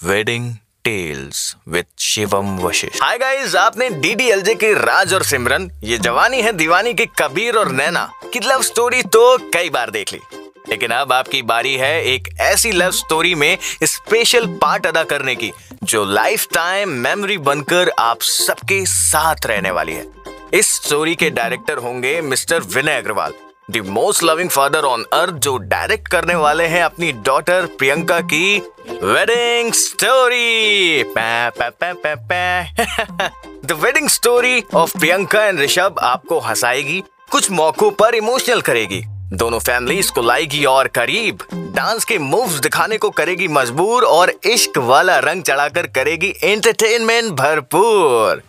Wedding tales with Shivam Vashisht hi guys आपने DDLJ के राज और सिमरन, ये जवानी है दीवानी के कबीर और नैना। की लव स्टोरी तो कई बार देख ली। लेकिन अब आपकी बारी है एक ऐसी लव स्टोरी में स्पेशल पार्ट अदा करने की, जो लाइफ टाइम मेमोरी बनकर आप सबके साथ रहने वाली है। इस स्टोरी के डायरेक्टर होंगे Mr Vinay Agarwal the most loving father on earth जो डायरेक्ट करने वाले हैं अपनी डॉटर प्रियंका की wedding story the wedding story of Priyanka and Rishabh आपको हंसाएगी, कुछ मौकों पर इमोशनल करेगी। दोनों फैमिलीज़ को लाएगी और करीब। डांस के मूव्स दिखाने को करेगी मजबूर और इश्क वाला रंग चढ़ाकर करेगी एंटरटेनमेंट भरपूर।